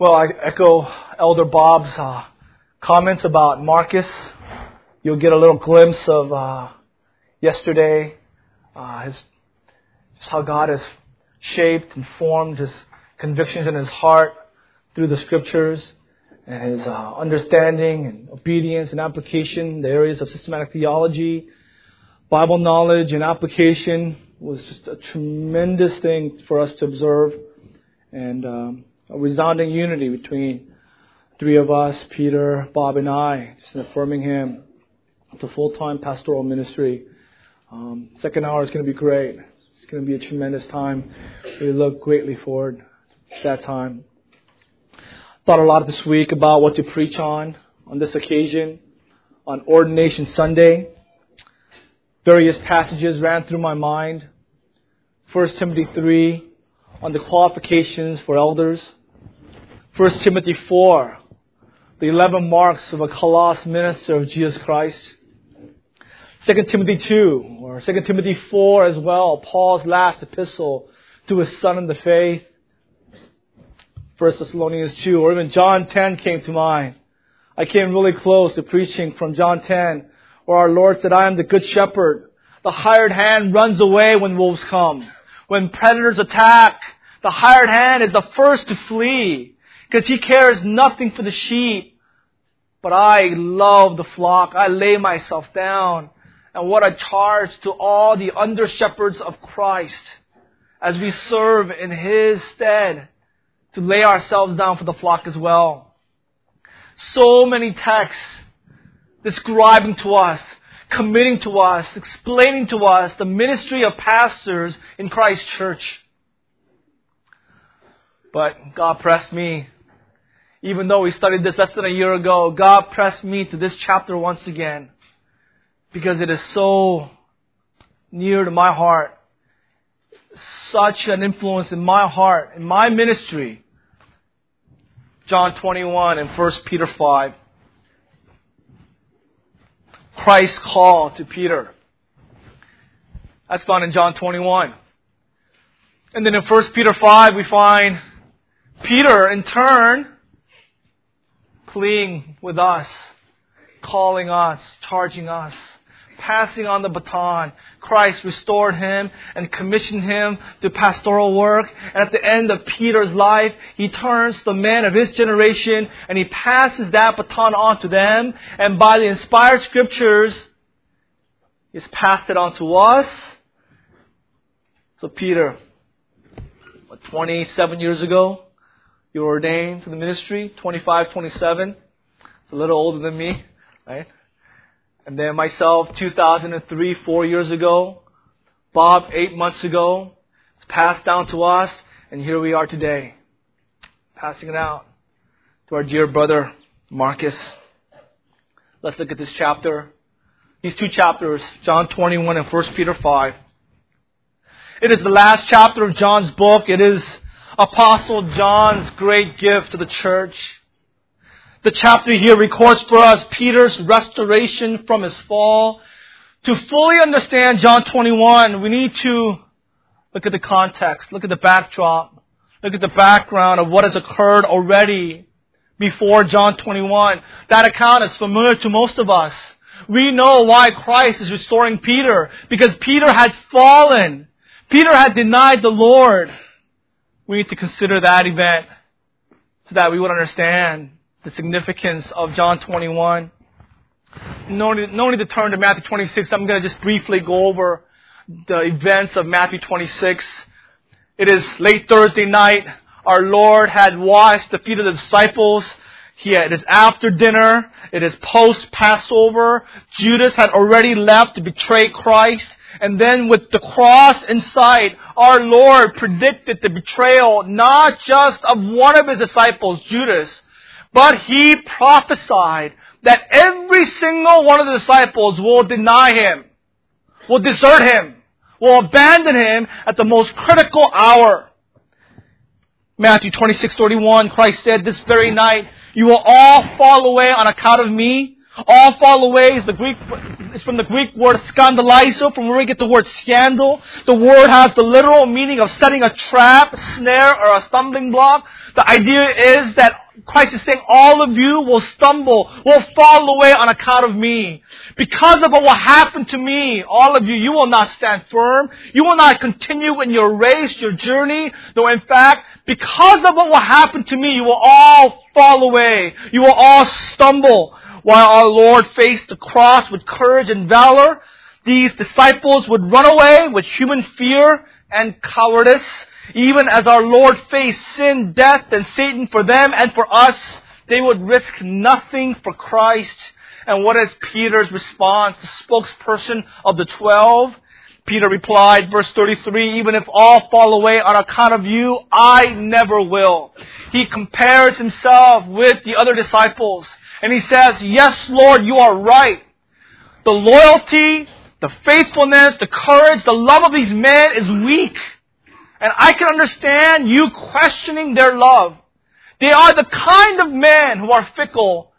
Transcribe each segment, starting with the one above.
Well, I echo Elder Bob's uh, comments about Marcus. You'll get a little glimpse of uh, yesterday, uh, his, just how God has shaped and formed his convictions in his heart through the scriptures and his uh, understanding and obedience and application, the areas of systematic theology, Bible knowledge and application was just a tremendous thing for us to observe. And um, a resounding unity between three of us, Peter, Bob, and I, just affirming him to full-time pastoral ministry. Um, second hour is going to be great. It's going to be a tremendous time. We look greatly forward to that time. Thought a lot this week about what to preach on on this occasion, on Ordination Sunday. Various passages ran through my mind. 1 Timothy 3 on the qualifications for elders. 1 Timothy 4, the 11 marks of a kalos minister of Jesus Christ. 2 Timothy 2, or 2 Timothy 4 as well, Paul's last epistle to his son in the faith. 1 Thessalonians 2, or even John 10 came to mind. I came really close to preaching from John 10, where our Lord said, I am the good shepherd. The hired hand runs away when wolves come. When predators attack, the hired hand is the first to flee because he cares nothing for the sheep. But I love the flock. I lay myself down. And what a charge to all the under shepherds of Christ as we serve in His stead to lay ourselves down for the flock as well. So many texts describing to us, committing to us, explaining to us the ministry of pastors in Christ's church. But God pressed me even though we studied this less than a year ago, God pressed me to this chapter once again because it is so near to my heart. Such an influence in my heart, in my ministry. John 21 and 1 Peter 5. Christ's call to Peter. That's found in John 21. And then in 1 Peter 5, we find Peter, in turn, pleading with us, calling us, charging us, passing on the baton. Christ restored him and commissioned him to pastoral work. And at the end of Peter's life, he turns the men of his generation and he passes that baton on to them. And by the inspired scriptures, he's passed it on to us. So Peter, what, 27 years ago, you were ordained to the ministry, 25, 27. It's a little older than me, right? And then myself, 2003, four years ago. Bob, eight months ago. It's passed down to us, and here we are today. Passing it out to our dear brother, Marcus. Let's look at this chapter. These two chapters, John 21 and 1 Peter 5. It is the last chapter of John's book. It is Apostle John's great gift to the church. The chapter here records for us Peter's restoration from his fall. To fully understand John 21, we need to look at the context, look at the backdrop, look at the background of what has occurred already before John 21. That account is familiar to most of us. We know why Christ is restoring Peter, because Peter had fallen. Peter had denied the Lord we need to consider that event so that we would understand the significance of John 21. No need, no need to turn to Matthew 26. I'm going to just briefly go over the events of Matthew 26. It is late Thursday night. Our Lord had washed the feet of the disciples. He it is after dinner. It is post Passover. Judas had already left to betray Christ. And then with the cross in sight, our Lord predicted the betrayal not just of one of his disciples, Judas, but he prophesied that every single one of the disciples will deny him, will desert him, will abandon him at the most critical hour. Matthew 26:31 Christ said this very night, you will all fall away on account of me. All fall away is the Greek is from the Greek word scandalizo, from where we get the word scandal. The word has the literal meaning of setting a trap, snare, or a stumbling block. The idea is that Christ is saying all of you will stumble, will fall away on account of me. Because of what will happen to me, all of you, you will not stand firm. You will not continue in your race, your journey. No, in fact, because of what will happen to me, you will all fall away. You will all stumble. While our Lord faced the cross with courage and valor, these disciples would run away with human fear and cowardice. Even as our Lord faced sin, death, and Satan for them and for us, they would risk nothing for Christ. And what is Peter's response, the spokesperson of the twelve? Peter replied, verse 33, even if all fall away on account of you, I never will. He compares himself with the other disciples. And he says, yes, Lord, you are right. The loyalty, the faithfulness, the courage, the love of these men is weak. And I can understand you questioning their love. They are the kind of men who are fickle,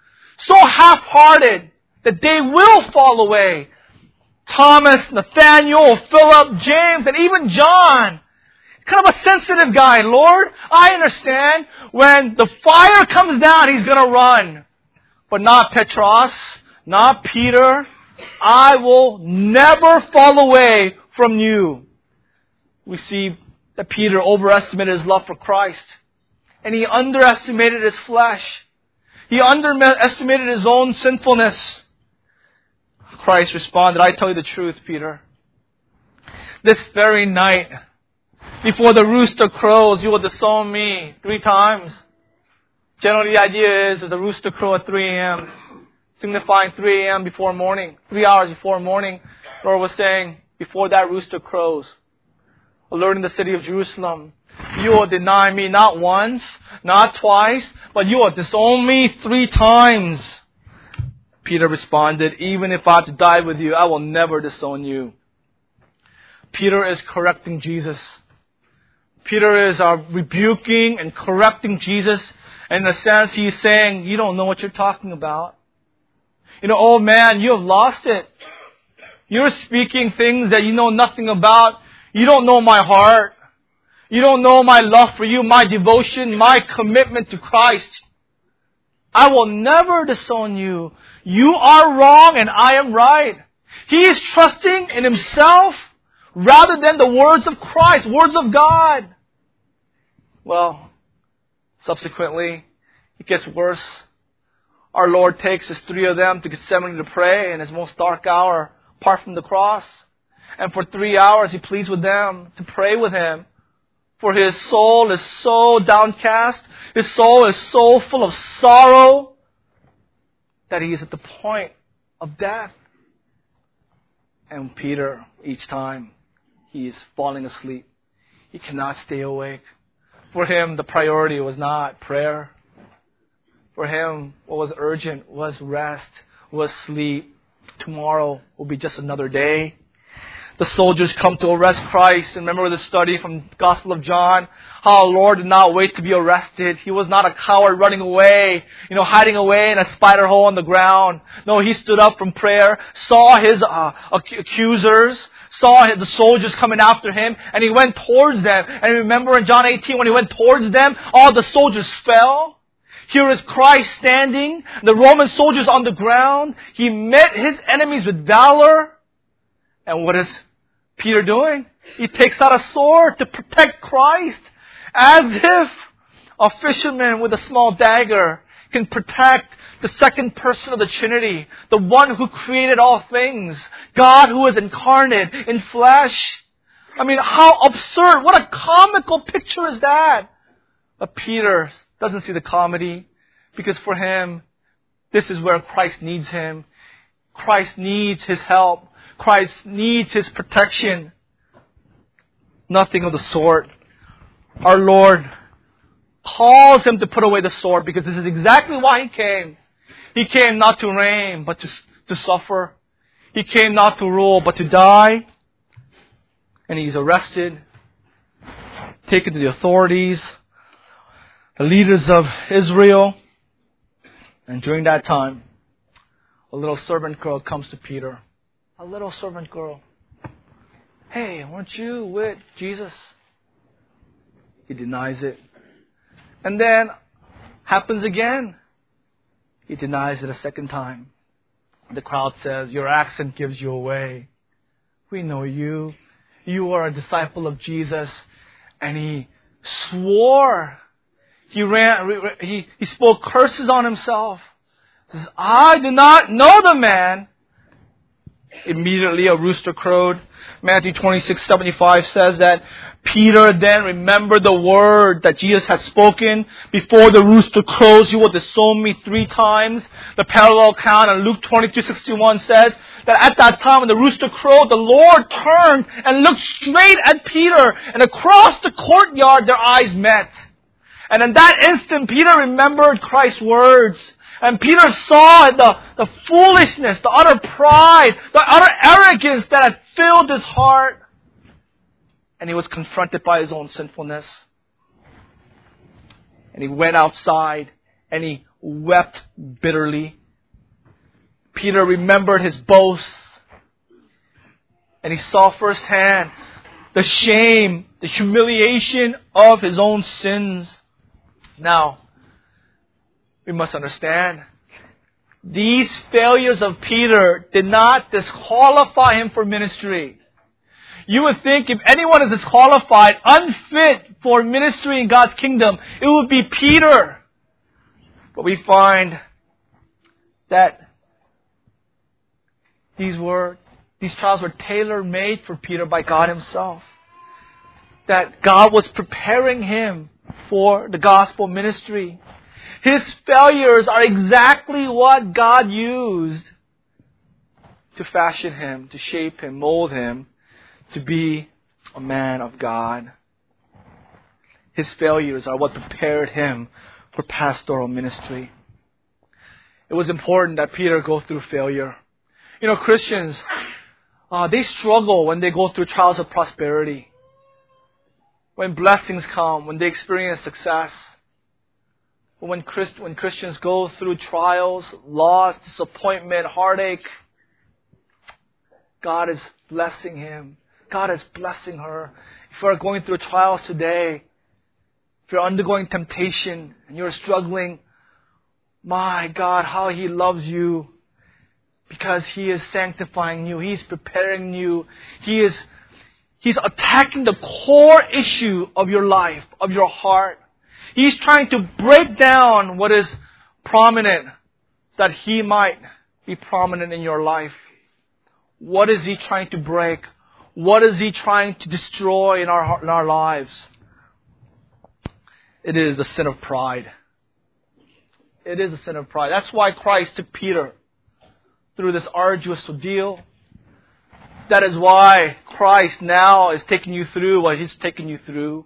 so half-hearted that they will fall away. Thomas, Nathaniel, Philip, James, and even John. Kind of a sensitive guy. Lord, I understand when the fire comes down, he's gonna run. But not Petros, not Peter. I will never fall away from you. We see that Peter overestimated his love for Christ. And he underestimated his flesh. He underestimated his own sinfulness. Christ responded, I tell you the truth, Peter. This very night, before the rooster crows, you will disown me three times. Generally, the idea is there's a rooster crow at 3 a.m., signifying 3 a.m. before morning, three hours before morning. Lord was saying, before that rooster crows, alerting the city of Jerusalem, you will deny me not once, not twice, but you will disown me three times. Peter responded, Even if I have to die with you, I will never disown you. Peter is correcting Jesus. Peter is uh, rebuking and correcting Jesus. In a sense, he's saying, You don't know what you're talking about. You know, oh man, you have lost it. You're speaking things that you know nothing about. You don't know my heart. You don't know my love for you, my devotion, my commitment to Christ. I will never disown you. You are wrong and I am right. He is trusting in himself rather than the words of Christ, words of God. Well, subsequently, it gets worse. Our Lord takes his three of them to Gethsemane to pray in his most dark hour, apart from the cross. And for three hours, he pleads with them to pray with him. For his soul is so downcast. His soul is so full of sorrow that he is at the point of death. And Peter, each time, he is falling asleep. He cannot stay awake. For him, the priority was not prayer. For him, what was urgent was rest, was sleep. Tomorrow will be just another day the soldiers come to arrest Christ. And remember the study from the Gospel of John, how our Lord did not wait to be arrested. He was not a coward running away, you know, hiding away in a spider hole on the ground. No, he stood up from prayer, saw his uh, accusers, saw the soldiers coming after him, and he went towards them. And remember in John 18, when he went towards them, all the soldiers fell. Here is Christ standing, the Roman soldiers on the ground. He met his enemies with valor. And what is Peter doing? He takes out a sword to protect Christ as if a fisherman with a small dagger can protect the second person of the Trinity, the one who created all things, God who is incarnate in flesh. I mean, how absurd. What a comical picture is that? But Peter doesn't see the comedy because for him, this is where Christ needs him. Christ needs his help. Christ needs his protection. Nothing of the sort. Our Lord calls him to put away the sword because this is exactly why he came. He came not to reign, but to, to suffer. He came not to rule, but to die. And he's arrested, taken to the authorities, the leaders of Israel. And during that time, a little servant girl comes to Peter a little servant girl. Hey, weren't you with Jesus? He denies it. And then happens again. He denies it a second time. The crowd says, Your accent gives you away. We know you. You are a disciple of Jesus. And he swore. He ran, he, he spoke curses on himself. He says, I do not know the man. Immediately a rooster crowed. Matthew 26, 75 says that Peter then remembered the word that Jesus had spoken. Before the rooster crows, you will disown me three times. The parallel count in Luke 22, 61 says that at that time when the rooster crowed, the Lord turned and looked straight at Peter and across the courtyard their eyes met. And in that instant, Peter remembered Christ's words. And Peter saw the, the foolishness, the utter pride, the utter arrogance that had filled his heart. And he was confronted by his own sinfulness. And he went outside and he wept bitterly. Peter remembered his boasts. And he saw firsthand the shame, the humiliation of his own sins. Now, we must understand these failures of Peter did not disqualify him for ministry. You would think if anyone is disqualified, unfit for ministry in God's kingdom, it would be Peter. But we find that these were, these trials were tailor made for Peter by God Himself. That God was preparing him for the gospel ministry. His failures are exactly what God used to fashion him, to shape him, mold him to be a man of God. His failures are what prepared him for pastoral ministry. It was important that Peter go through failure. You know, Christians, uh, they struggle when they go through trials of prosperity. When blessings come, when they experience success. When, Christ, when Christians go through trials, loss, disappointment, heartache, God is blessing him. God is blessing her. If you are going through trials today, if you're undergoing temptation and you're struggling, my God, how He loves you because He is sanctifying you. He's preparing you. He is, He's attacking the core issue of your life, of your heart. He's trying to break down what is prominent that He might be prominent in your life. What is He trying to break? What is He trying to destroy in our, in our lives? It is the sin of pride. It is a sin of pride. That's why Christ took Peter through this arduous ordeal. That is why Christ now is taking you through what He's taken you through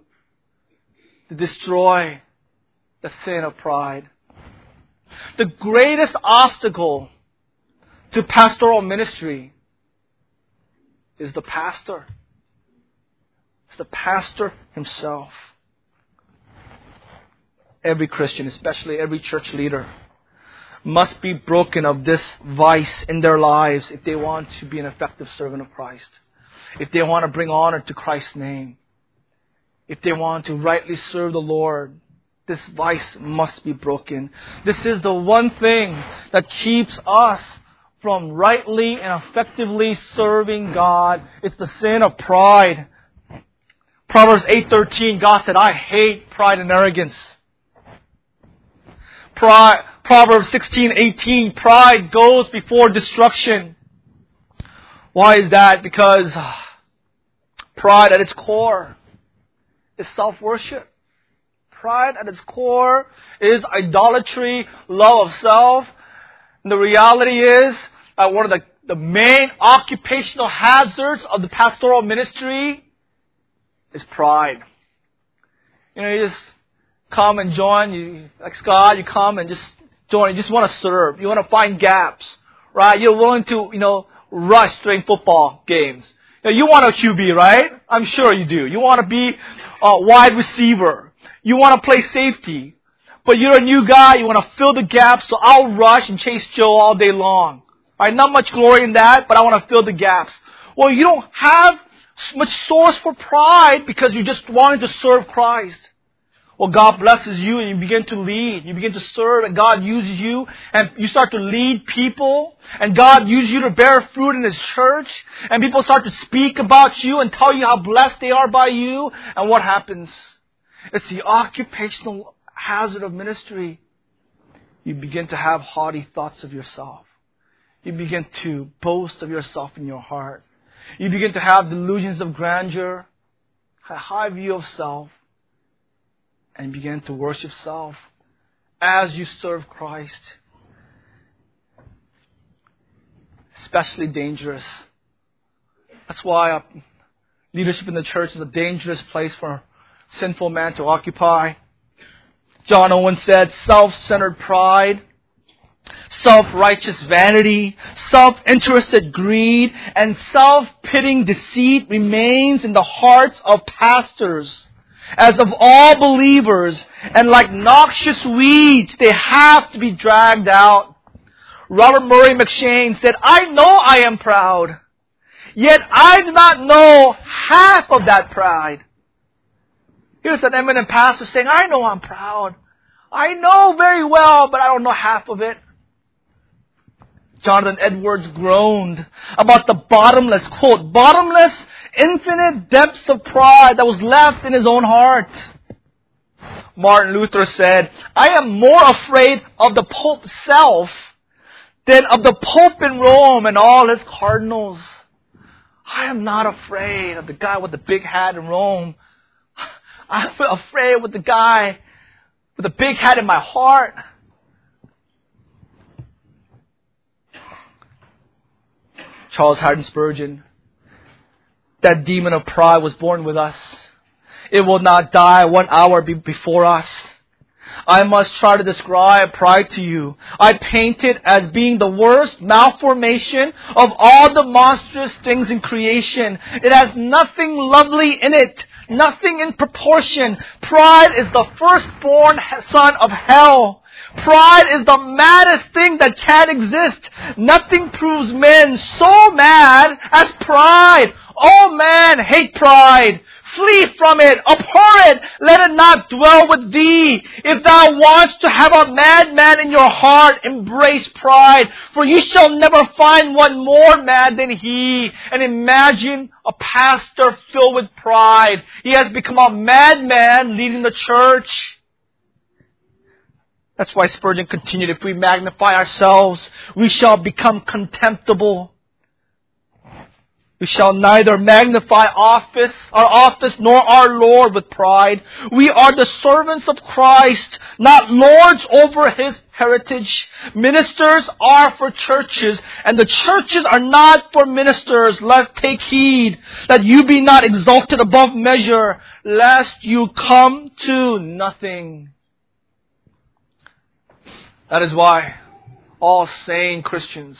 to destroy the sin of pride. The greatest obstacle to pastoral ministry is the pastor. It's the pastor himself. Every Christian, especially every church leader, must be broken of this vice in their lives if they want to be an effective servant of Christ. If they want to bring honor to Christ's name. If they want to rightly serve the Lord. This vice must be broken. This is the one thing that keeps us from rightly and effectively serving God. It's the sin of pride. Proverbs 8:13 God said, "I hate pride and arrogance." Pride, Proverbs 16:18 pride goes before destruction. Why is that? Because ah, pride at its core is self-worship. Pride at its core is idolatry, love of self. And the reality is that one of the, the main occupational hazards of the pastoral ministry is pride. You know, you just come and join, you, like Scott, you come and just join, you just want to serve, you want to find gaps, right? You're willing to, you know, rush during football games. You, you want a QB, right? I'm sure you do. You want to be a wide receiver. You want to play safety. But you're a new guy, you want to fill the gaps, so I'll rush and chase Joe all day long. Right? Not much glory in that, but I want to fill the gaps. Well, you don't have much source for pride because you just wanted to serve Christ. Well, God blesses you and you begin to lead. You begin to serve and God uses you and you start to lead people and God uses you to bear fruit in His church and people start to speak about you and tell you how blessed they are by you. And what happens? It's the occupational hazard of ministry. You begin to have haughty thoughts of yourself. You begin to boast of yourself in your heart. You begin to have delusions of grandeur, a high view of self, and begin to worship self as you serve Christ. Especially dangerous. That's why uh, leadership in the church is a dangerous place for sinful man to occupy. John Owen said, self-centered pride self-righteous vanity, self-interested greed, and self-pitying deceit remains in the hearts of pastors as of all believers, and like noxious weeds, they have to be dragged out. Robert Murray M'Cheyne said, I know I am proud, yet I do not know half of that pride. Here's an eminent pastor saying, I know I'm proud. I know very well, but I don't know half of it. Jonathan Edwards groaned about the bottomless, quote, bottomless, infinite depths of pride that was left in his own heart. Martin Luther said, I am more afraid of the Pope's self than of the Pope in Rome and all his cardinals. I am not afraid of the guy with the big hat in Rome. I'm afraid with the guy with the big hat in my heart. Charles Haddon Spurgeon. That demon of pride was born with us. It will not die one hour be before us. I must try to describe pride to you. I paint it as being the worst malformation of all the monstrous things in creation. It has nothing lovely in it, nothing in proportion. Pride is the firstborn son of hell. Pride is the maddest thing that can exist. Nothing proves men so mad as pride. Oh man, hate pride. Flee from it. Abhor it. Let it not dwell with thee. If thou wants to have a madman in your heart, embrace pride. For you shall never find one more mad than he. And imagine a pastor filled with pride. He has become a madman leading the church. That's why Spurgeon continued, if we magnify ourselves, we shall become contemptible. We shall neither magnify office, our office, nor our Lord with pride. We are the servants of Christ, not lords over his heritage. Ministers are for churches, and the churches are not for ministers. Let take heed that you be not exalted above measure, lest you come to nothing. That is why all sane Christians,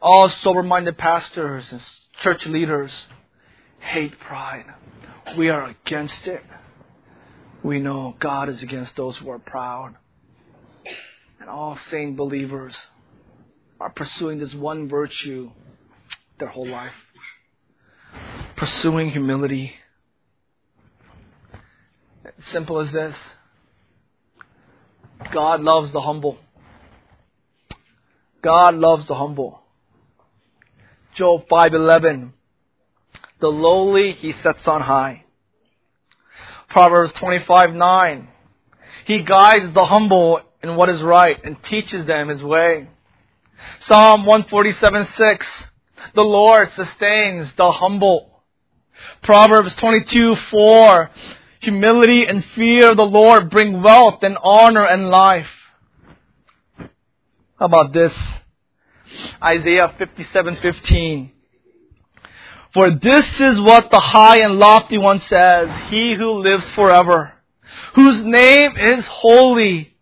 all sober minded pastors and church leaders hate pride. We are against it. We know God is against those who are proud. And all sane believers are pursuing this one virtue their whole life pursuing humility. Simple as this. God loves the humble. God loves the humble. Job 5:11 The lowly he sets on high. Proverbs 25:9 He guides the humble in what is right and teaches them his way. Psalm 147:6 The Lord sustains the humble. Proverbs 22:4 Humility and fear of the Lord bring wealth and honor and life. How about this? Isaiah 57:15. For this is what the high and lofty one says, he who lives forever, whose name is holy.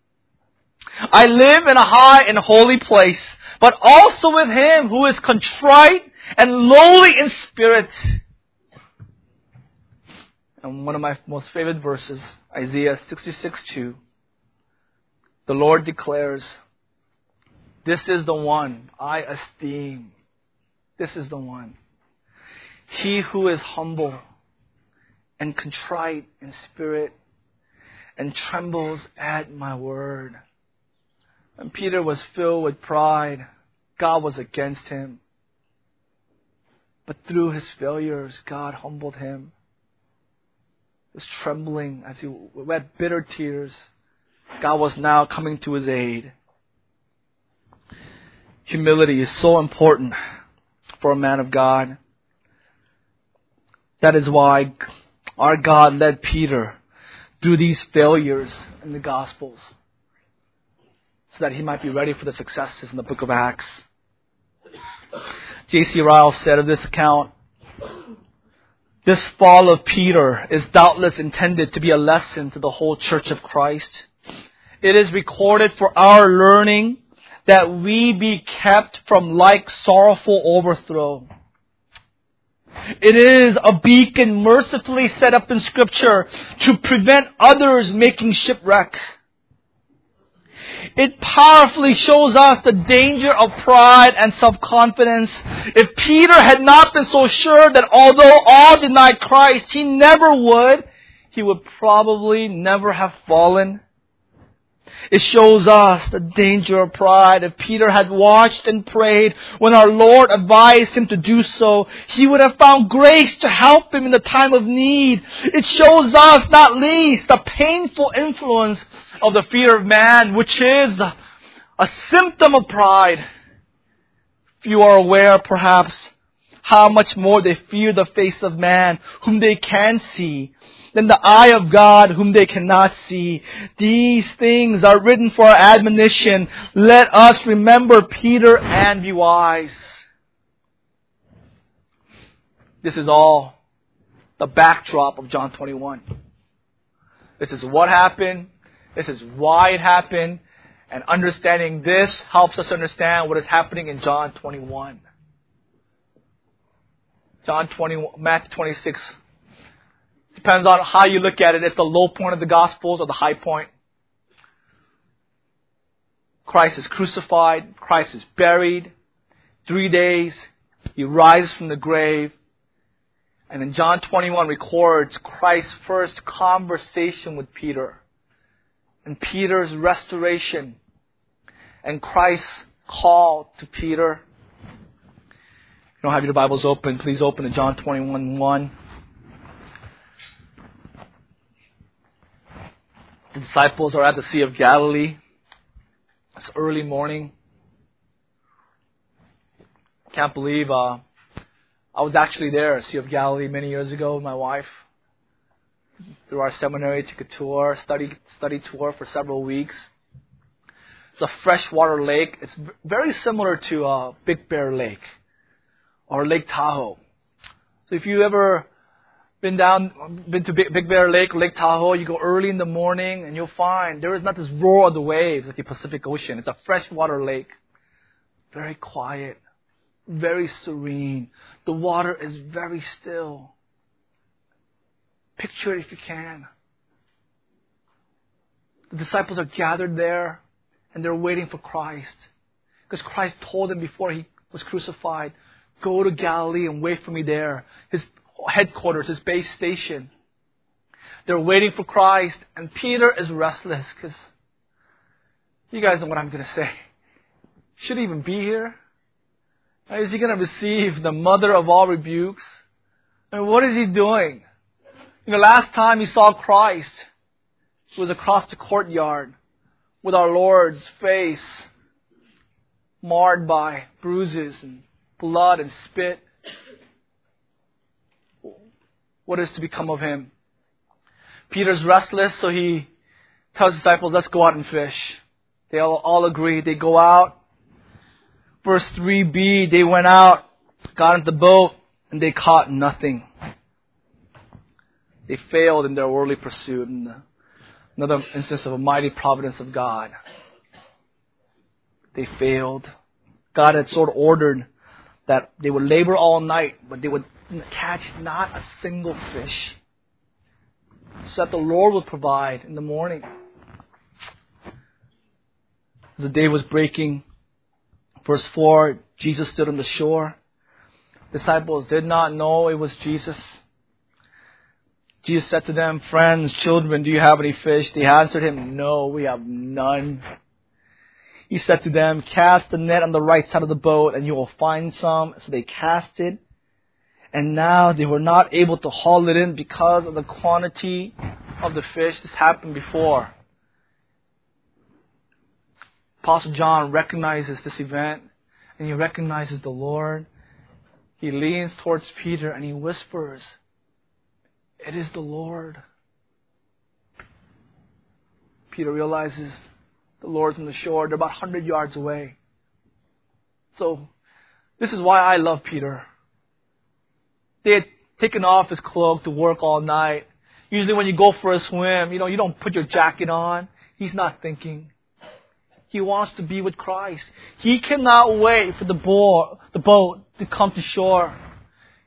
I live in a high and holy place, but also with him who is contrite and lowly in spirit and one of my most favorite verses, Isaiah 66 2. The Lord declares, This is the one I esteem. This is the one. He who is humble and contrite in spirit and trembles at my word. And Peter was filled with pride. God was against him. But through his failures, God humbled him. He was trembling as he wept bitter tears. God was now coming to his aid. Humility is so important for a man of God. That is why our God led Peter through these failures in the Gospels so that he might be ready for the successes in the book of Acts. J.C. Ryle said of this account, this fall of Peter is doubtless intended to be a lesson to the whole church of Christ. It is recorded for our learning that we be kept from like sorrowful overthrow. It is a beacon mercifully set up in scripture to prevent others making shipwreck. It powerfully shows us the danger of pride and self-confidence. If Peter had not been so sure that although all denied Christ, he never would, he would probably never have fallen. It shows us the danger of pride. If Peter had watched and prayed when our Lord advised him to do so, he would have found grace to help him in the time of need. It shows us, not least, the painful influence of the fear of man, which is a symptom of pride. You are aware, perhaps, how much more they fear the face of man, whom they can see, than the eye of God whom they cannot see. These things are written for our admonition. Let us remember Peter and be wise. This is all the backdrop of John 21. This is what happened. This is why it happened. And understanding this helps us understand what is happening in John 21. John 20, Matthew 26, Depends on how you look at it. It's the low point of the Gospels or the high point. Christ is crucified. Christ is buried. Three days. He rises from the grave. And in John 21 records Christ's first conversation with Peter. And Peter's restoration. And Christ's call to Peter. If you don't have your Bibles open, please open to John 21 1. The disciples are at the Sea of Galilee. It's early morning. Can't believe uh, I was actually there, Sea of Galilee, many years ago with my wife. Through our seminary, took a tour, study study tour for several weeks. It's a freshwater lake. It's very similar to uh, Big Bear Lake or Lake Tahoe. So if you ever been down, been to Big, Bear Lake, Lake Tahoe, you go early in the morning and you'll find there is not this roar of the waves like the Pacific Ocean. It's a freshwater lake. Very quiet, very serene. The water is very still. Picture it if you can. The disciples are gathered there and they're waiting for Christ. Because Christ told them before he was crucified, go to Galilee and wait for me there. His headquarters, his base station. They're waiting for Christ, and Peter is restless because you guys know what I'm going to say. Should he even be here? Is he going to receive the mother of all rebukes? And what is he doing? You know, last time he saw Christ, he was across the courtyard with our Lord's face marred by bruises and blood and spit what is to become of him. Peter's restless, so he tells disciples, let's go out and fish. They all, all agree. They go out. Verse 3b, they went out, got into the boat, and they caught nothing. They failed in their worldly pursuit. And another instance of a mighty providence of God. They failed. God had sort of ordered that they would labor all night, but they would catch not a single fish. So that the Lord would provide in the morning. As the day was breaking, Verse 4 Jesus stood on the shore. Disciples did not know it was Jesus. Jesus said to them, Friends, children, do you have any fish? They answered him, No, we have none. He said to them, Cast the net on the right side of the boat, and you will find some. So they cast it. And now they were not able to haul it in because of the quantity of the fish. This happened before. Apostle John recognizes this event and he recognizes the Lord. He leans towards Peter and he whispers, It is the Lord. Peter realizes the Lord's on the shore. They're about 100 yards away. So, this is why I love Peter. They had taken off his cloak to work all night. Usually when you go for a swim, you know, you don't put your jacket on. He's not thinking. He wants to be with Christ. He cannot wait for the, boat, the boat to come to shore.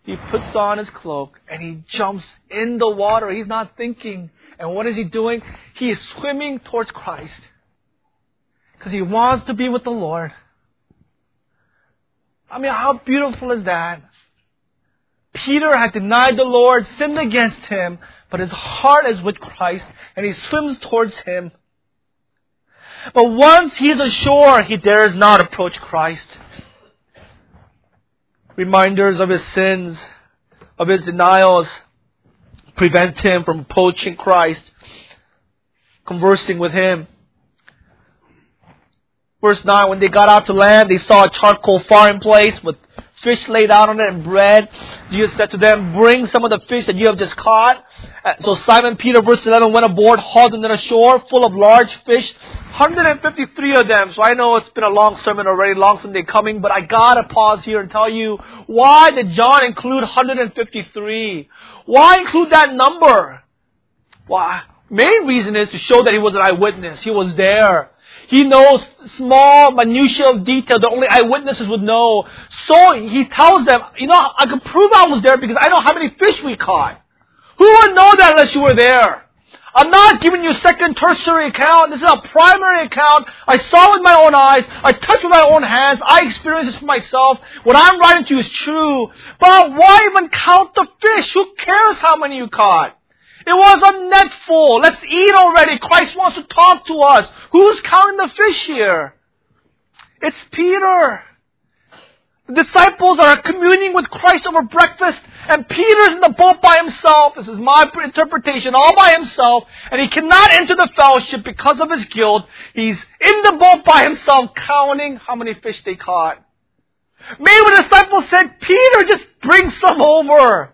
He puts on his cloak and he jumps in the water. He's not thinking. And what is he doing? He is swimming towards Christ. Because he wants to be with the Lord. I mean, how beautiful is that? Peter had denied the Lord, sinned against him, but his heart is with Christ and he swims towards him. But once he is ashore, he dares not approach Christ. Reminders of his sins, of his denials, prevent him from approaching Christ, conversing with him. Verse 9, when they got out to land, they saw a charcoal fireplace with fish laid out on it and bread. Jesus said to them, bring some of the fish that you have just caught. Uh, so Simon Peter, verse 11, went aboard, hauled them to the shore, full of large fish, 153 of them. So I know it's been a long sermon already, long Sunday coming, but I gotta pause here and tell you, why did John include 153? Why include that number? Why? Main reason is to show that he was an eyewitness. He was there. He knows small minutiae of detail that only eyewitnesses would know. So he tells them, you know, I can prove I was there because I know how many fish we caught. Who would know that unless you were there? I'm not giving you a second tertiary account. This is a primary account. I saw with my own eyes. I touched with my own hands. I experienced this for myself. What I'm writing to you is true. But why even count the fish? Who cares how many you caught? It was a net full. Let's eat already. Christ wants to talk to us. Who's counting the fish here? It's Peter. The disciples are communing with Christ over breakfast, and Peter's in the boat by himself. This is my interpretation, all by himself, and he cannot enter the fellowship because of his guilt. He's in the boat by himself, counting how many fish they caught. Maybe the disciples said, Peter, just bring some over.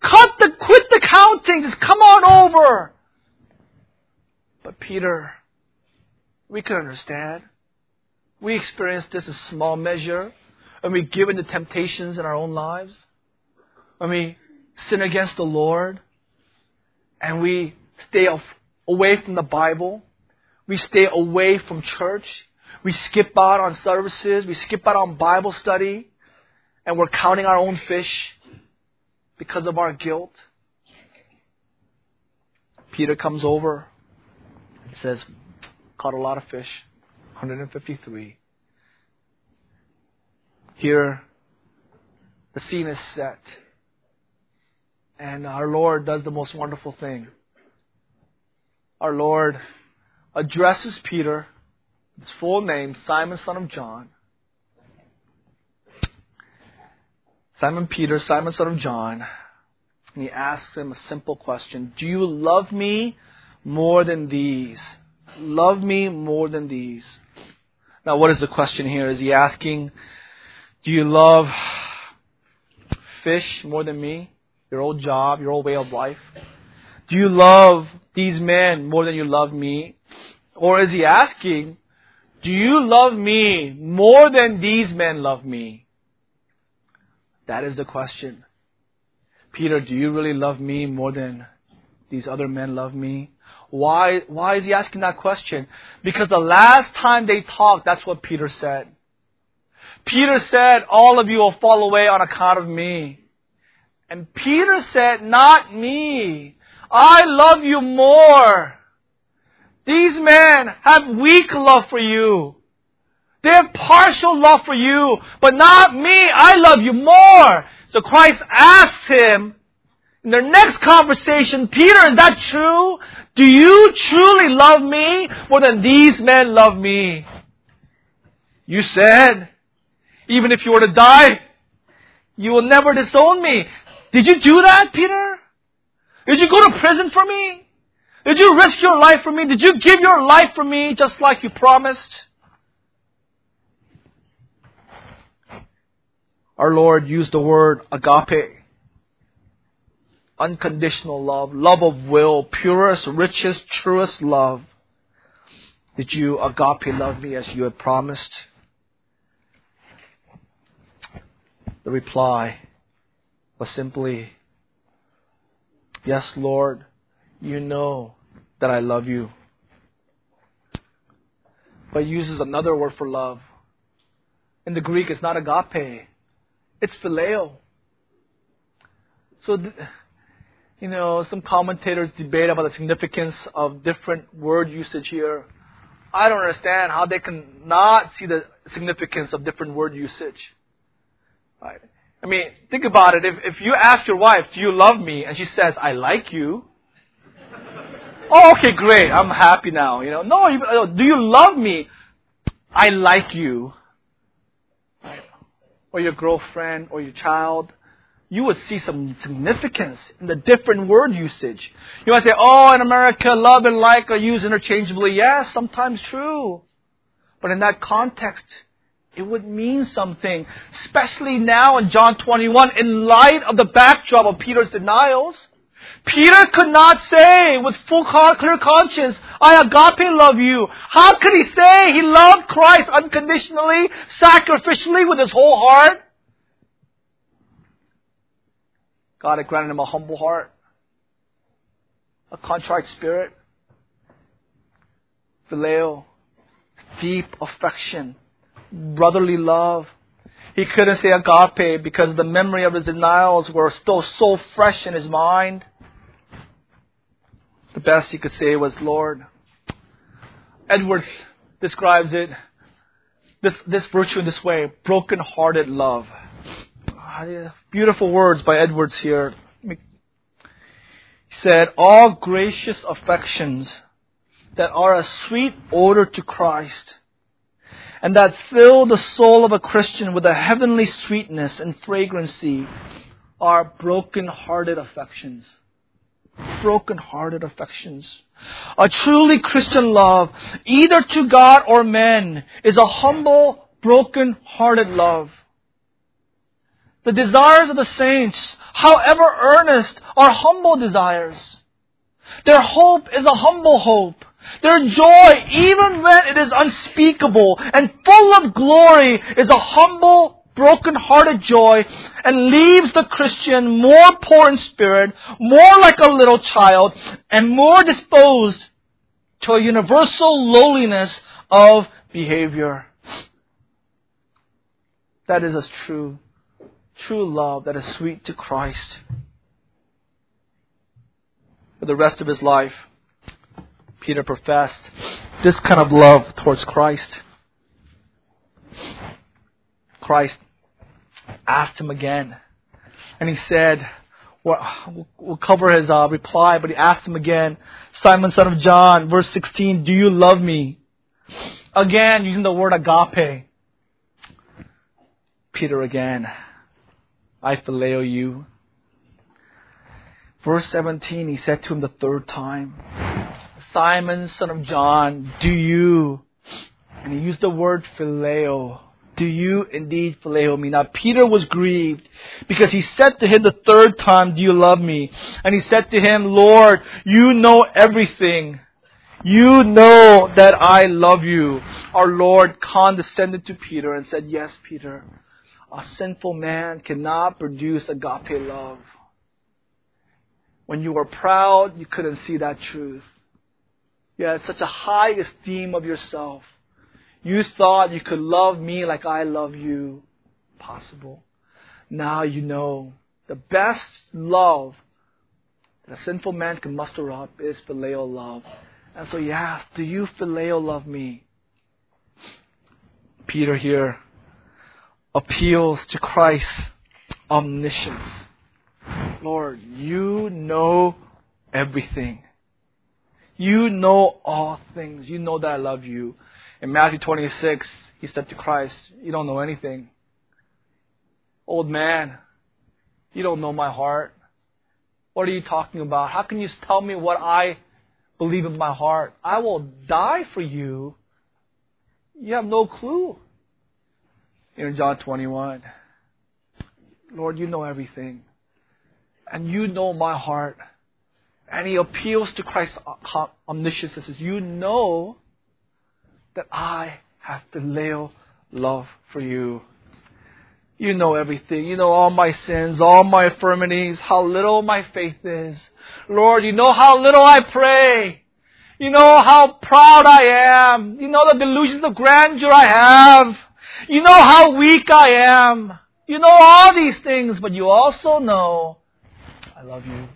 Cut the, quit the counting. Just come on over. But Peter, we can understand. We experience this in small measure when we give in to temptations in our own lives. When we sin against the Lord and we stay away from the Bible. We stay away from church. We skip out on services. We skip out on Bible study. And we're counting our own fish because of our guilt. Peter comes over and says, Caught a lot of fish, 153. Here, the scene is set. And our Lord does the most wonderful thing. Our Lord addresses Peter, his full name, Simon, son of John, Simon Peter, Simon son of John, and he asks him a simple question Do you love me more than these? Love me more than these. Now, what is the question here? Is he asking, Do you love fish more than me? Your old job, your old way of life? Do you love these men more than you love me? Or is he asking, Do you love me more than these men love me? That is the question. Peter, do you really love me more than these other men love me? Why, why is he asking that question? Because the last time they talked, that's what Peter said. Peter said, all of you will fall away on account of me. And Peter said, not me. I love you more. These men have weak love for you. They have partial love for you, but not me. I love you more. So Christ asks him in their next conversation, Peter, is that true? Do you truly love me more than these men love me? You said, even if you were to die, you will never disown me. Did you do that, Peter? Did you go to prison for me? Did you risk your life for me? Did you give your life for me just like you promised? Our Lord used the word agape. Unconditional love, love of will, purest, richest, truest love. Did you agape love me as you had promised? The reply was simply, Yes, Lord, you know that I love you. But uses another word for love. In the Greek, it's not agape, it's phileo. So, you know, some commentators debate about the significance of different word usage here. I don't understand how they can not see the significance of different word usage. Right? I mean, think about it. If, if you ask your wife, do you love me? And she says, I like you. oh, okay, great. I'm happy now. You know, no, you, uh, do you love me? I like you. Or your girlfriend or your child. You would see some significance in the different word usage. You might say, oh, in America, love and like are used interchangeably. Yes, sometimes true. But in that context, it would mean something, especially now in John 21, in light of the backdrop of Peter's denials. Peter could not say with full clear conscience, I agape love you. How could he say he loved Christ unconditionally, sacrificially with his whole heart? God had granted him a humble heart, a contrite spirit, phileo, deep affection, brotherly love. He couldn't say agape because the memory of his denials were still so fresh in his mind. The best he could say was, Lord. Edwards describes it, this, this virtue in this way, broken-hearted love. Ah, beautiful words by Edwards here. He said, all gracious affections that are a sweet odor to Christ and that fill the soul of a Christian with a heavenly sweetness and fragrancy are broken-hearted affections. Broken-hearted affections. A truly Christian love, either to God or men, is a humble, broken-hearted love. The desires of the saints, however earnest, are humble desires. Their hope is a humble hope. Their joy, even when it is unspeakable and full of glory, is a humble, broken-hearted joy and leaves the Christian more poor in spirit, more like a little child, and more disposed to a universal lowliness of behavior. That is a true, true love that is sweet to Christ. For the rest of his life, Peter professed this kind of love towards Christ. Christ asked him again, and he said, well, we'll cover his uh, reply, but he asked him again, Simon, son of John, verse 16, do you love me? Again, using the word agape. Peter again, I phileo you. Verse 17, he said to him the third time, Simon, son of John, do you, and he used the word phileo, do you indeed phileo me? Now Peter was grieved because he said to him the third time, do you love me? And he said to him, Lord, you know everything. You know that I love you. Our Lord condescended to Peter and said, yes, Peter, a sinful man cannot produce agape love. When you were proud, you couldn't see that truth. You had such a high esteem of yourself. You thought you could love me like I love you. Possible. Now you know the best love that a sinful man can muster up is phileo love. And so he asked, Do you phileo love me? Peter here appeals to Christ's omniscience. Lord, you know everything. You know all things. You know that I love you. In Matthew 26, he said to Christ, You don't know anything. Old man, you don't know my heart. What are you talking about? How can you tell me what I believe in my heart? I will die for you. You have no clue. In John 21, Lord, you know everything. And you know my heart. And he appeals to Christ's omniscience says, You know that I have filial love for you. You know everything. You know all my sins, all my infirmities, how little my faith is. Lord, you know how little I pray. You know how proud I am. You know the delusions of grandeur I have. You know how weak I am. You know all these things, but you also know I love you.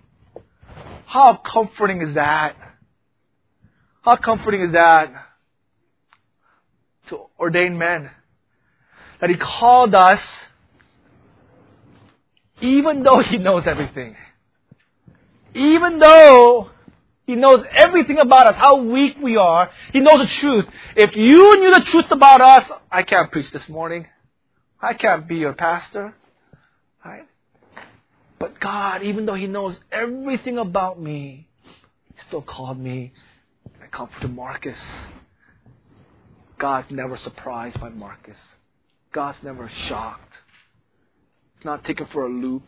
How comforting is that? How comforting is that to ordain men? That He called us even though He knows everything. Even though He knows everything about us, how weak we are, He knows the truth. If you knew the truth about us, I can't preach this morning. I can't be your pastor. Right? But God, even though He knows everything about me, He still called me and comforted Marcus. God's never surprised by Marcus. God's never shocked. He's not taken for a loop.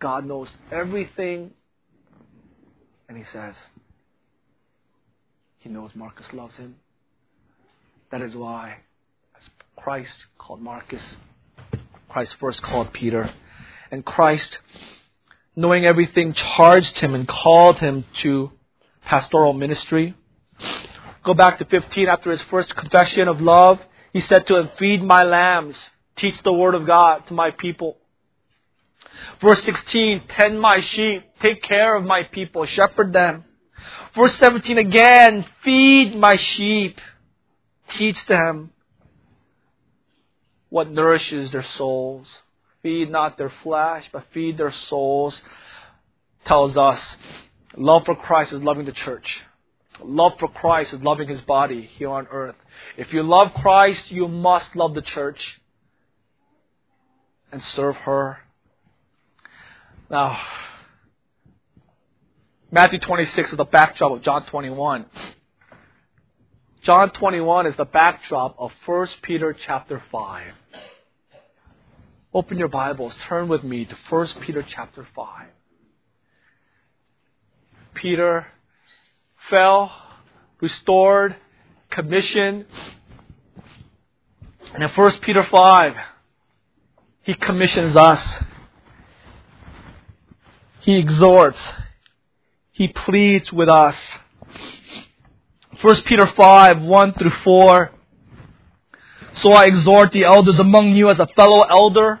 God knows everything. And He says, He knows Marcus loves him. That is why, as Christ called Marcus, Christ first called Peter and Christ, knowing everything, charged him and called him to pastoral ministry. Go back to 15 after his first confession of love. He said to him, Feed my lambs, teach the word of God to my people. Verse 16, tend my sheep, take care of my people, shepherd them. Verse 17 again, feed my sheep, teach them what nourishes their souls. Feed not their flesh, but feed their souls, tells us love for Christ is loving the church. Love for Christ is loving his body here on earth. If you love Christ, you must love the church and serve her. Now, Matthew 26 is the backdrop of John 21. John 21 is the backdrop of 1 Peter chapter 5. Open your Bibles, turn with me to 1 Peter chapter 5. Peter fell, restored, commissioned. And in 1 Peter 5, he commissions us. He exhorts. He pleads with us. 1 Peter 5, 1 through 4. So I exhort the elders among you as a fellow elder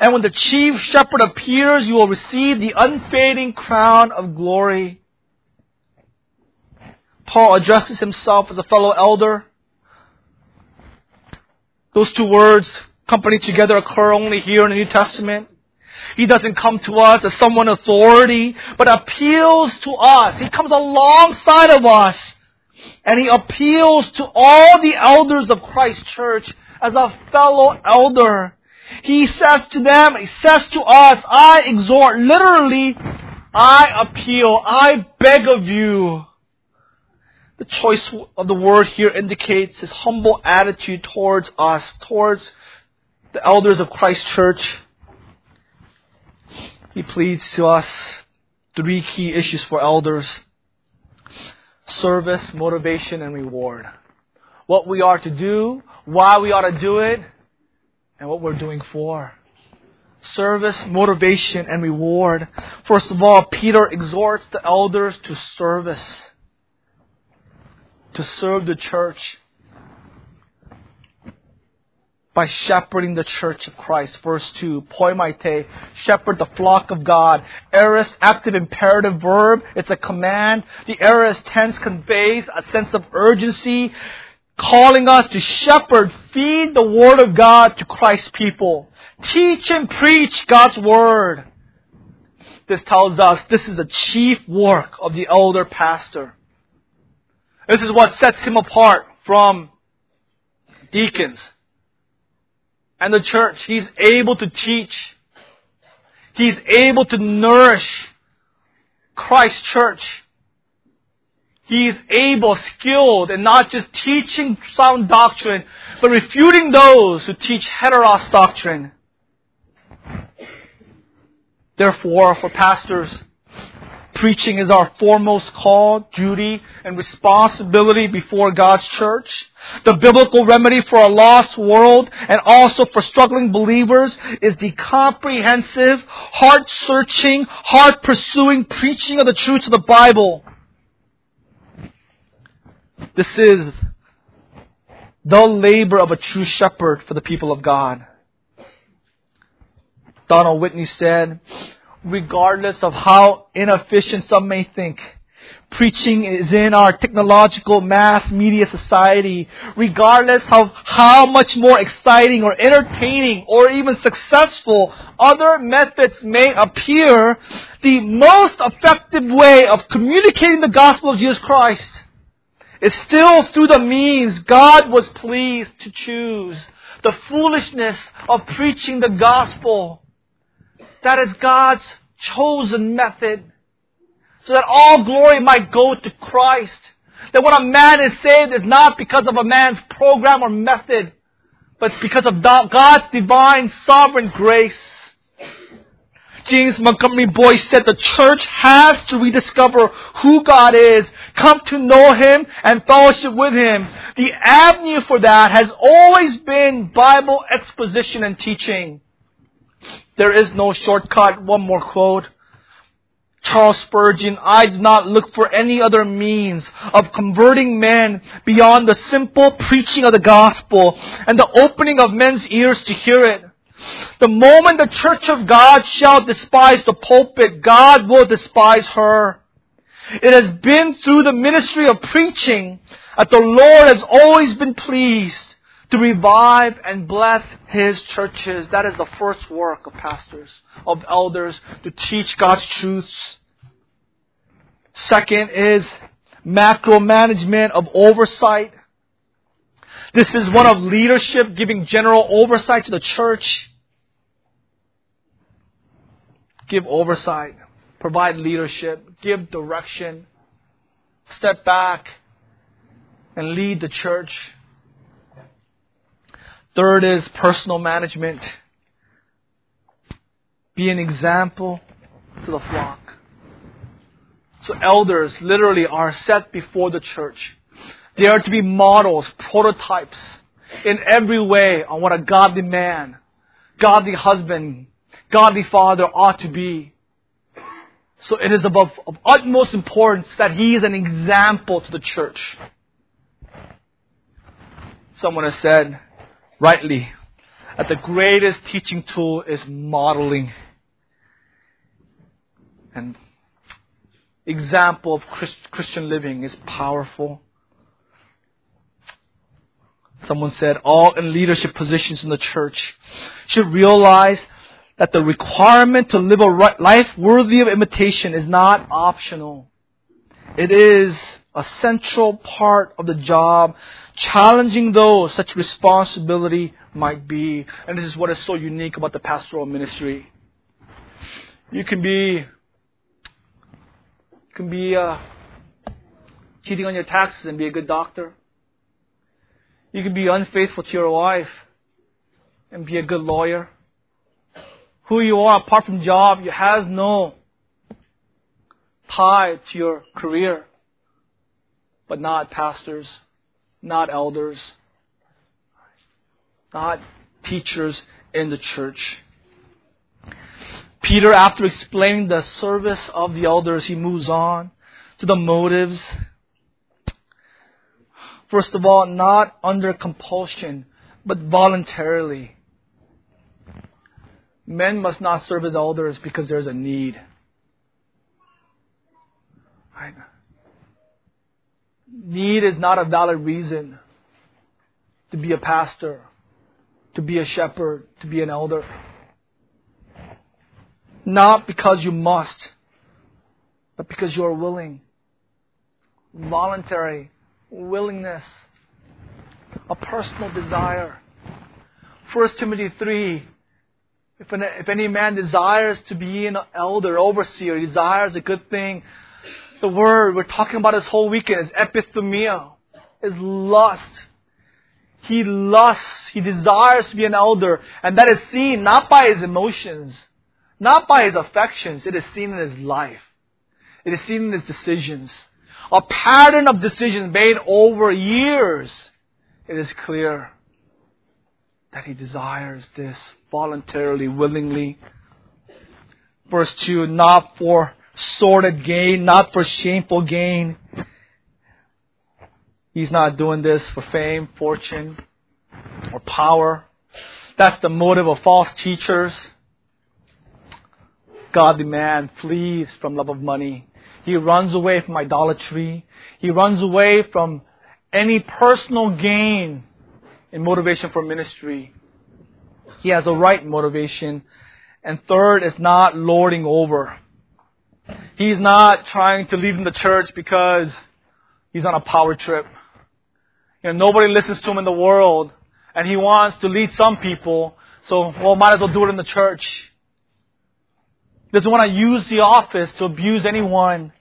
And when the chief shepherd appears, you will receive the unfading crown of glory. Paul addresses himself as a fellow elder. Those two words, company together, occur only here in the New Testament. He doesn't come to us as someone authority, but appeals to us. He comes alongside of us and he appeals to all the elders of Christ Church as a fellow elder. He says to them, he says to us, I exhort, literally, I appeal, I beg of you. The choice of the word here indicates his humble attitude towards us, towards the elders of Christ Church. He pleads to us three key issues for elders service, motivation, and reward. What we are to do, why we ought to do it, and what we're doing for. Service, motivation, and reward. First of all, Peter exhorts the elders to service, to serve the church by shepherding the church of Christ. Verse 2, poimaite, shepherd the flock of God. Aorist, active imperative verb. It's a command. The aorist tense conveys a sense of urgency, calling us to shepherd, feed the word of God to Christ's people. Teach and preach God's word. This tells us this is a chief work of the elder pastor. This is what sets him apart from deacons and the church. He's able to teach. He's able to nourish Christ's church. He's able, skilled in not just teaching sound doctrine, but refuting those who teach heteros doctrine. Therefore, for pastors, Preaching is our foremost call, duty, and responsibility before God's church. The biblical remedy for a lost world and also for struggling believers is the comprehensive, heart-searching, heart-pursuing preaching of the truths of the Bible. This is the labor of a true shepherd for the people of God. Donald Whitney said, regardless of how inefficient some may think. Preaching is in our technological mass media society, regardless of how much more exciting or entertaining or even successful other methods may appear, the most effective way of communicating the gospel of Jesus Christ is still through the means God was pleased to choose. The foolishness of preaching the gospel that is God's chosen method so that all glory might go to Christ. That when a man is saved is not because of a man's program or method, but because of God's divine sovereign grace. James Montgomery Boice said the church has to rediscover who God is, come to know Him, and fellowship with Him. The avenue for that has always been Bible exposition and teaching. There is no shortcut. One more quote. Charles Spurgeon, I do not look for any other means of converting men beyond the simple preaching of the gospel and the opening of men's ears to hear it. The moment the church of God shall despise the pulpit, God will despise her. It has been through the ministry of preaching that the Lord has always been pleased to revive and bless His churches. That is the first work of pastors, of elders, to teach God's truths. Second is macro management of oversight. This is one of leadership giving general oversight to the church. Give oversight, provide leadership, give direction, step back, and lead the church. Third is personal management. Be an example to the flock. So elders literally are set before the church. They are to be models, prototypes in every way on what a godly man, godly husband, godly father ought to be. So it is of, of utmost importance that he is an example to the church. Someone has said, rightly that the greatest teaching tool is modeling. And example of Christian living is powerful. Someone said all in leadership positions in the church should realize that the requirement to live a life worthy of imitation is not optional. It is a central part of the job, challenging those such responsibility might be. And this is what is so unique about the pastoral ministry. You can be, you can be uh, cheating on your taxes and be a good doctor. You can be unfaithful to your wife and be a good lawyer. Who you are apart from job, you has no tie to your career but not pastors, not elders. not teachers in the church. Peter, after explaining the service of the elders, he moves on to the motives. First of all, not under compulsion, but voluntarily. Men must not serve as elders because there's a need. Right? Need is not a valid reason to be a pastor, to be a shepherd, to be an elder. Not because you must, but because you are willing. Voluntary willingness, a personal desire. 1 Timothy 3 if, an, if any man desires to be an elder, overseer, desires a good thing, the word we're talking about this whole weekend is epithumia, is lust. He lusts, he desires to be an elder, and that is seen not by his emotions, not by his affections, it is seen in his life. It is seen in his decisions. A pattern of decisions made over years. It is clear that he desires this voluntarily, willingly. Verse 2, not for sordid gain, not for shameful gain. He's not doing this for fame, fortune, or power. That's the motive of false teachers. Godly man flees from love of money. He runs away from idolatry. He runs away from any personal gain in motivation for ministry. He has a right motivation. And third is not lording over. He's not trying to lead in the church because he's on a power trip. You know, nobody listens to him in the world, and he wants to lead some people, so, well, might as well do it in the church. He doesn't want to use the office to abuse anyone.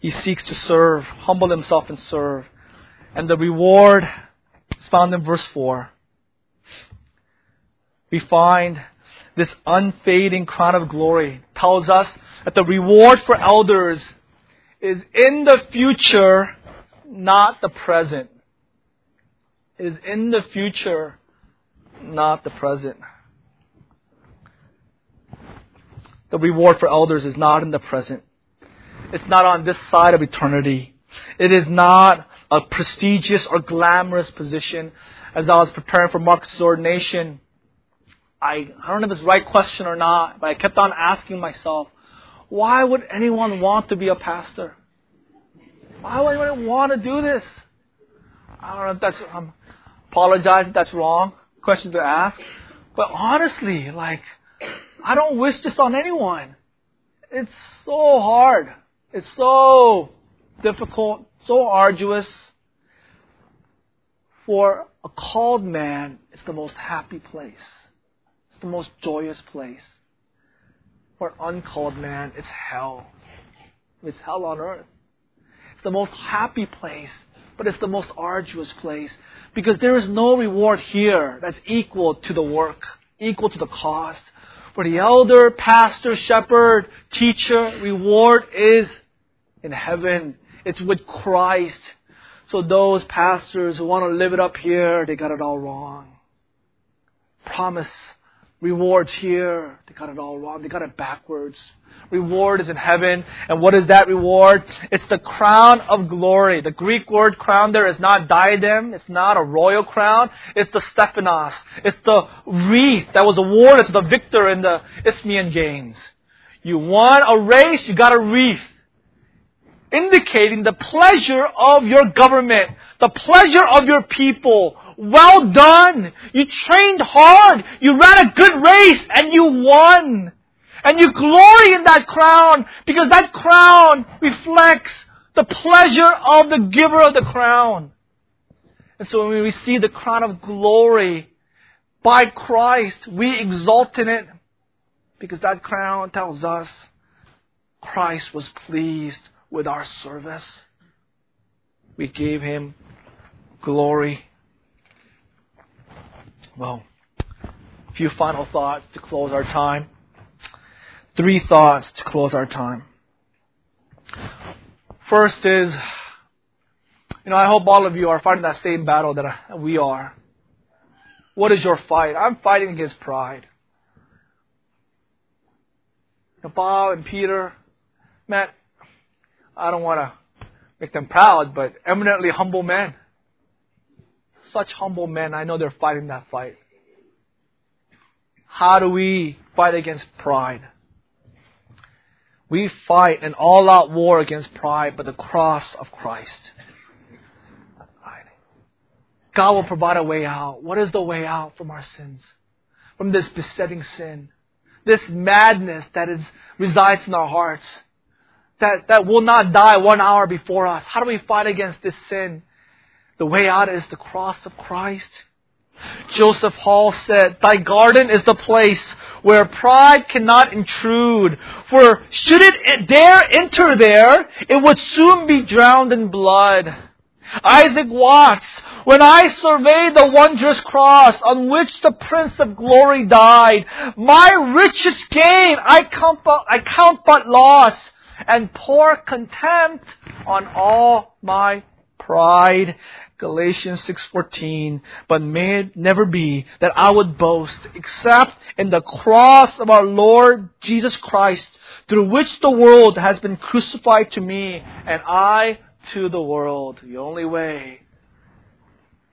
He seeks to serve, humble himself and serve. And the reward is found in verse 4. We find this unfading crown of glory tells us that the reward for elders is in the future, not the present. It is in the future, not the present. The reward for elders is not in the present. It's not on this side of eternity. It is not a prestigious or glamorous position. As I was preparing for Marcus' ordination, I, I don't know if it's the right question or not, but I kept on asking myself, why would anyone want to be a pastor? Why would anyone want to do this? I don't know if that's, I apologize if that's wrong, question to ask. But honestly, like, I don't wish this on anyone. It's so hard. It's so difficult, so arduous. For a called man, it's the most happy place the most joyous place. For an uncalled man, it's hell. It's hell on earth. It's the most happy place, but it's the most arduous place because there is no reward here that's equal to the work, equal to the cost. For the elder, pastor, shepherd, teacher, reward is in heaven. It's with Christ. So those pastors who want to live it up here, they got it all wrong. Promise rewards here. They got it all wrong. They got it backwards. Reward is in heaven. And what is that reward? It's the crown of glory. The Greek word crown there is not diadem. It's not a royal crown. It's the Stephanos. It's the wreath that was awarded to the victor in the Isthmian Games. You won a race, you got a wreath. Indicating the pleasure of your government, the pleasure of your people, well done. You trained hard. You ran a good race and you won. And you glory in that crown because that crown reflects the pleasure of the giver of the crown. And so when we receive the crown of glory by Christ, we exult in it because that crown tells us Christ was pleased with our service. We gave him glory. Well, a few final thoughts to close our time. Three thoughts to close our time. First is, you know, I hope all of you are fighting that same battle that we are. What is your fight? I'm fighting against pride. Bob and Peter, man, I don't want to make them proud, but eminently humble men. Such humble men, I know they're fighting that fight. How do we fight against pride? We fight an all out war against pride by the cross of Christ. God will provide a way out. What is the way out from our sins? From this besetting sin? This madness that is, resides in our hearts. That, that will not die one hour before us. How do we fight against this sin? The way out is the cross of Christ. Joseph Hall said, Thy garden is the place where pride cannot intrude. For should it dare enter there, it would soon be drowned in blood. Isaac Watts, when I survey the wondrous cross on which the Prince of Glory died, my richest gain I count but, I count but loss and pour contempt on all my pride. Galatians 6:14 but may it never be that I would boast except in the cross of our Lord Jesus Christ through which the world has been crucified to me and I to the world. The only way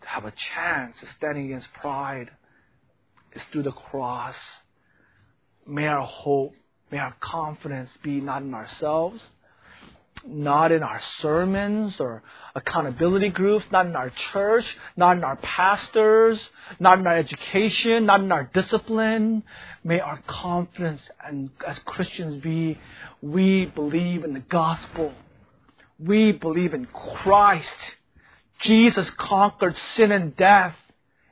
to have a chance of standing against pride is through the cross. May our hope may our confidence be not in ourselves not in our sermons or accountability groups, not in our church, not in our pastors, not in our education, not in our discipline. May our confidence and as Christians be, we believe in the gospel. We believe in Christ. Jesus conquered sin and death,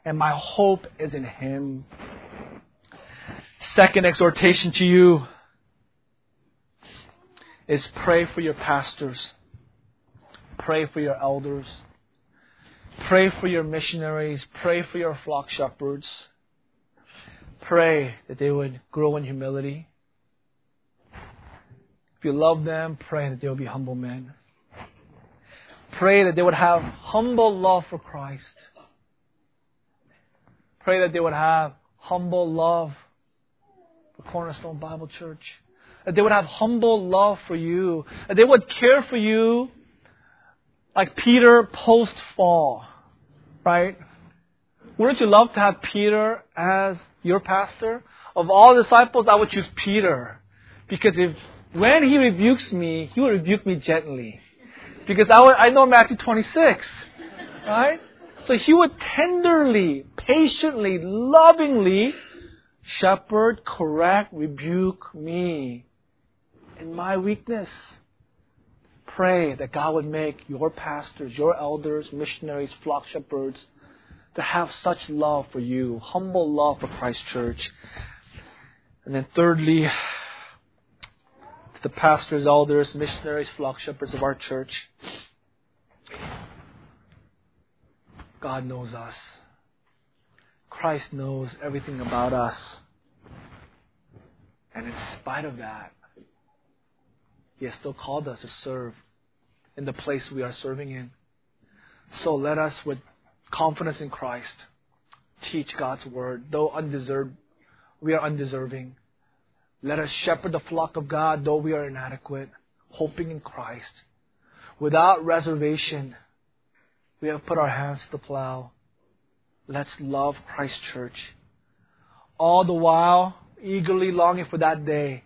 and my hope is in Him. Second exhortation to you is pray for your pastors, pray for your elders, pray for your missionaries, pray for your flock shepherds. Pray that they would grow in humility. If you love them, pray that they will be humble men. Pray that they would have humble love for Christ. Pray that they would have humble love for Cornerstone Bible Church that they would have humble love for you, that they would care for you like Peter post fall, right? Wouldn't you love to have Peter as your pastor? Of all disciples, I would choose Peter. Because if, when he rebukes me, he will rebuke me gently. Because I, would, I know Matthew 26, right? So he would tenderly, patiently, lovingly shepherd, correct, rebuke me in my weakness. Pray that God would make your pastors, your elders, missionaries, flock shepherds to have such love for you, humble love for Christ Church. And then thirdly, to the pastors, elders, missionaries, flock shepherds of our church, God knows us. Christ knows everything about us. And in spite of that, he has still called us to serve in the place we are serving in. So let us, with confidence in Christ, teach God's word, though undeserved, we are undeserving. Let us shepherd the flock of God, though we are inadequate, hoping in Christ. Without reservation, we have put our hands to the plow. Let's love Christ Church. All the while, eagerly longing for that day,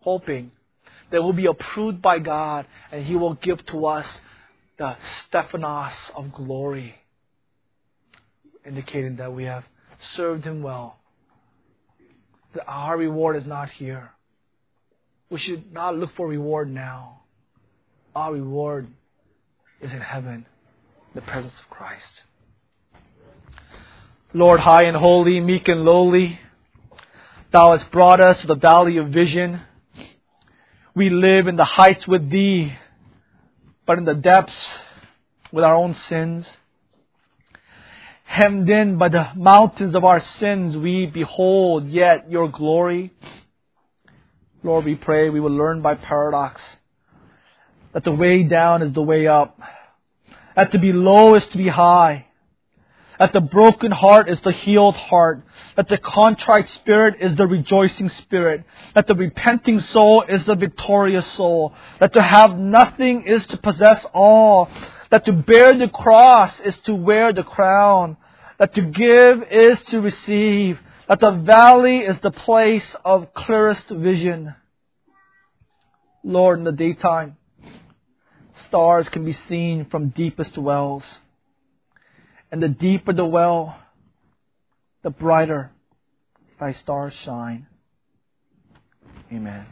hoping that will be approved by God, and He will give to us the Stephanos of glory, indicating that we have served Him well. That our reward is not here. We should not look for reward now. Our reward is in heaven, the presence of Christ. Lord, high and holy, meek and lowly, Thou hast brought us to the valley of vision. We live in the heights with Thee, but in the depths with our own sins. Hemmed in by the mountains of our sins, we behold yet Your glory. Lord, we pray we will learn by paradox that the way down is the way up, that to be low is to be high, that the broken heart is the healed heart, that the contrite spirit is the rejoicing spirit, that the repenting soul is the victorious soul, that to have nothing is to possess all, that to bear the cross is to wear the crown, that to give is to receive, that the valley is the place of clearest vision. Lord, in the daytime, stars can be seen from deepest wells. And the deeper the well, the brighter thy stars shine. Amen.